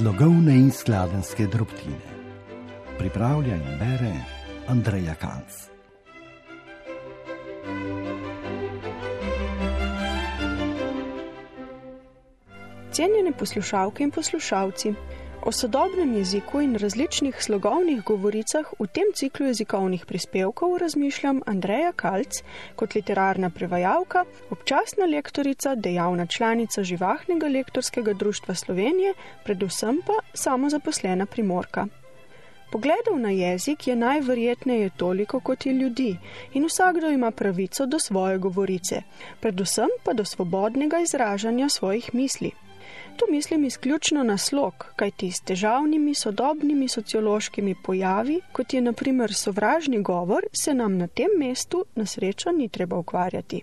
Slogovne in skladenske drobtine. Pripravlja in bere Andreja Kanc. Cenjene poslušalke in poslušalci, o sodobnem jeziku in različnih slogovnih govoricah v tem ciklu jezikovnih prispevkov razmišljam Andreja Kalc kot literarna prevajalka, občasna lektorica, dejavna članica živahnega lektorskega društva Slovenije, predvsem pa samozaposlena primorka. Pogledov na jezik je najverjetneje toliko kot je ljudi in vsakdo ima pravico do svoje govorice, predvsem pa do svobodnega izražanja svojih misli. Tu mislim izključno na slog, kajti s težavnimi sodobnimi sociološkimi pojavi, kot je naprimer sovražni govor, se nam na tem mestu na srečo ni treba ukvarjati.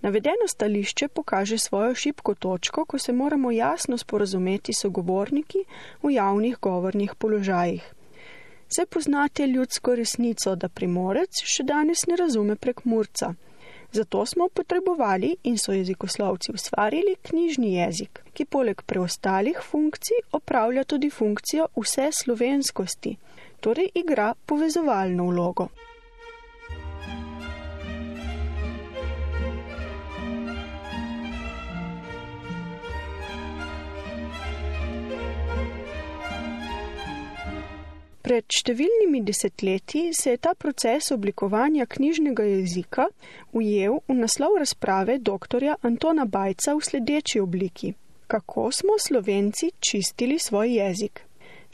Navedeno stališče pokaže svojo šibko točko, ko se moramo jasno sporazumeti sogovorniki v javnih govornih položajih. Zdaj poznate ljudsko resnico, da primorec še danes ne razume prek murca. Zato smo potrebovali in so jezikoslovci ustvarili knjižni jezik, ki poleg preostalih funkcij opravlja tudi funkcijo vse slovenskosti, torej igra povezovalno vlogo. Pred številnimi desetletji se je ta proces oblikovanja knjižnega jezika ujel v naslov razprave dr. Antona Bajca v sledeči obliki: Kako smo slovenci čistili svoj jezik?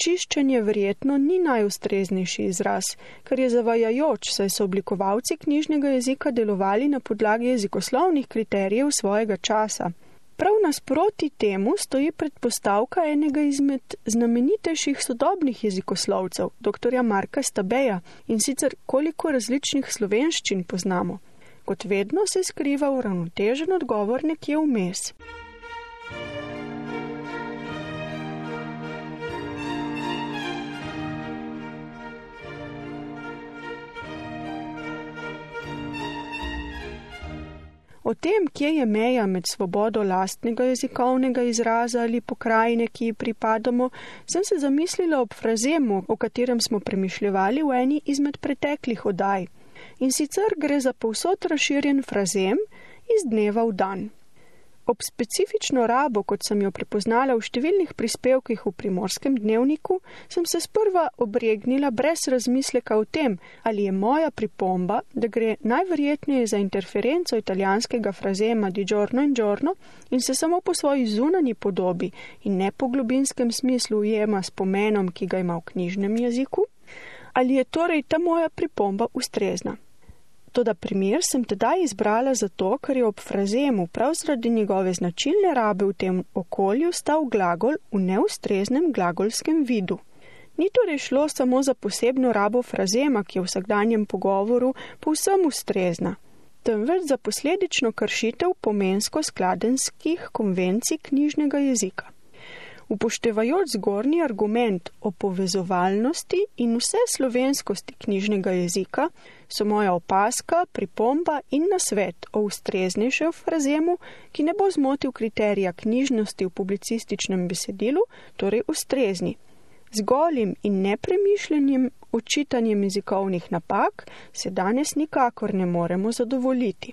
Čiščenje verjetno ni najustreznejši izraz, ker je zavajajoč, saj so oblikovalci knjižnega jezika delovali na podlagi jezikoslovnih kriterijev svojega časa. Prav nasproti temu stoji predpostavka enega izmed znamenitejših sodobnih jezikoslovcev, dr. Marka Stabeja, in sicer koliko različnih slovenščin poznamo. Kot vedno se skriva uravnotežen odgovor nekje vmes. O tem, kje je meja med svobodo lastnega jezikovnega izraza ali pokrajine, ki ji pripadamo, sem se zamislila ob frazemu, o katerem smo premišljali v eni izmed preteklih oddaj. In sicer gre za povsod razširjen frazem iz dneva v dan. Ob specifično rabo, kot sem jo prepoznala v številnih prispevkih v primorskem dnevniku, sem se sprva obregnila brez razmisleka o tem, ali je moja pripomba, da gre najverjetneje za interferenco italijanskega frazema di giorno in giorno in se samo po svoji zunani podobi in ne po globinskem smislu ujema s pomenom, ki ga ima v knjižnem jeziku, ali je torej ta moja pripomba ustrezna. Toda primer sem tedaj izbrala zato, ker je ob frazemu prav zaradi njegove značilne rabe v tem okolju stal glagol v neustreznem glagolskem vidu. Ni torej šlo samo za posebno rabo frazema, ki je v vsakdanjem pogovoru povsem ustrezna, temveč za posledično kršitev pomensko-skladenskih konvencij knjižnega jezika. Upoštevajoč zgornji argument o povezovalnosti in vse slovenskosti knjižnega jezika, so moja opaska, pripomba in nasvet o ustreznejšem frazemu, ki ne bo zmotil kriterija knjižnosti v publicističnem besedilu, torej ustrezni. Z golim in nepremišljenim očitanjem jezikovnih napak se danes nikakor ne moremo zadovoljiti.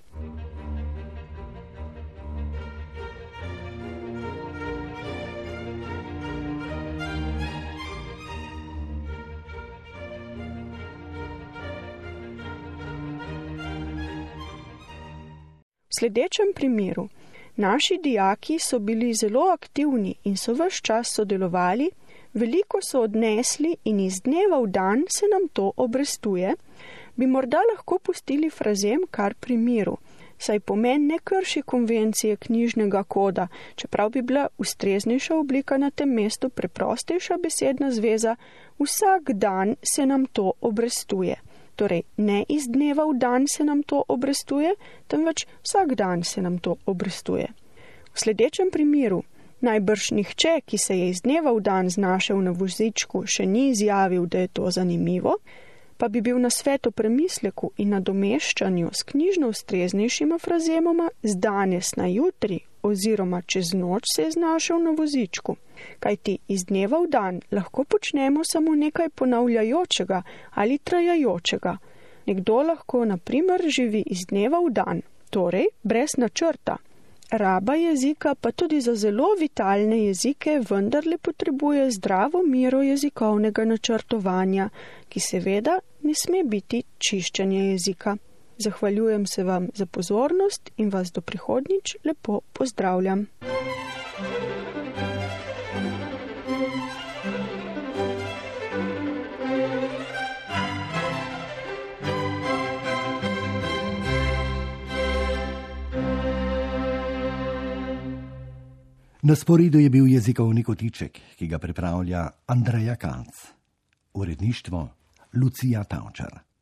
V sledečem primeru, naši dijaki so bili zelo aktivni in so vse čas sodelovali, veliko so odnesli in iz dneva v dan se nam to obrestuje, bi morda lahko pustili frazem kar pri miru, saj pomen ne krši konvencije knjižnega koda, čeprav bi bila ustreznejša oblika na tem mestu preprostejša besedna zveza, vsak dan se nam to obrestuje. Torej, ne iz dneva v dan se nam to obrestuje, temveč vsak dan se nam to obrestuje. V sledečem primeru, najbrž nihče, ki se je iz dneva v dan znašel na vozičku, še ni izjavil, da je to zanimivo, pa bi bil na svetu premisleku in nadomeščanju s knjižno ustreznejšima frazemoma z danes na jutri oziroma čez noč se je znašel na vozičku. kajti iz dneva v dan lahko počnemo samo nekaj ponavljajočega ali trajajočega. Nekdo lahko, na primer, živi iz dneva v dan, torej brez načrta. Raba jezika pa tudi za zelo vitalne jezike vendarle potrebuje zdravo miro jezikovnega načrtovanja, ki seveda ne sme biti čiščenje jezika. Zahvaljujem se vam za pozornost in vas do prihodnič lepo pozdravljam. Na sporedu je bil jezikovni kotiček, ki ga pripravlja Andreja Kalc. Uredništvo Lucija Tavčar.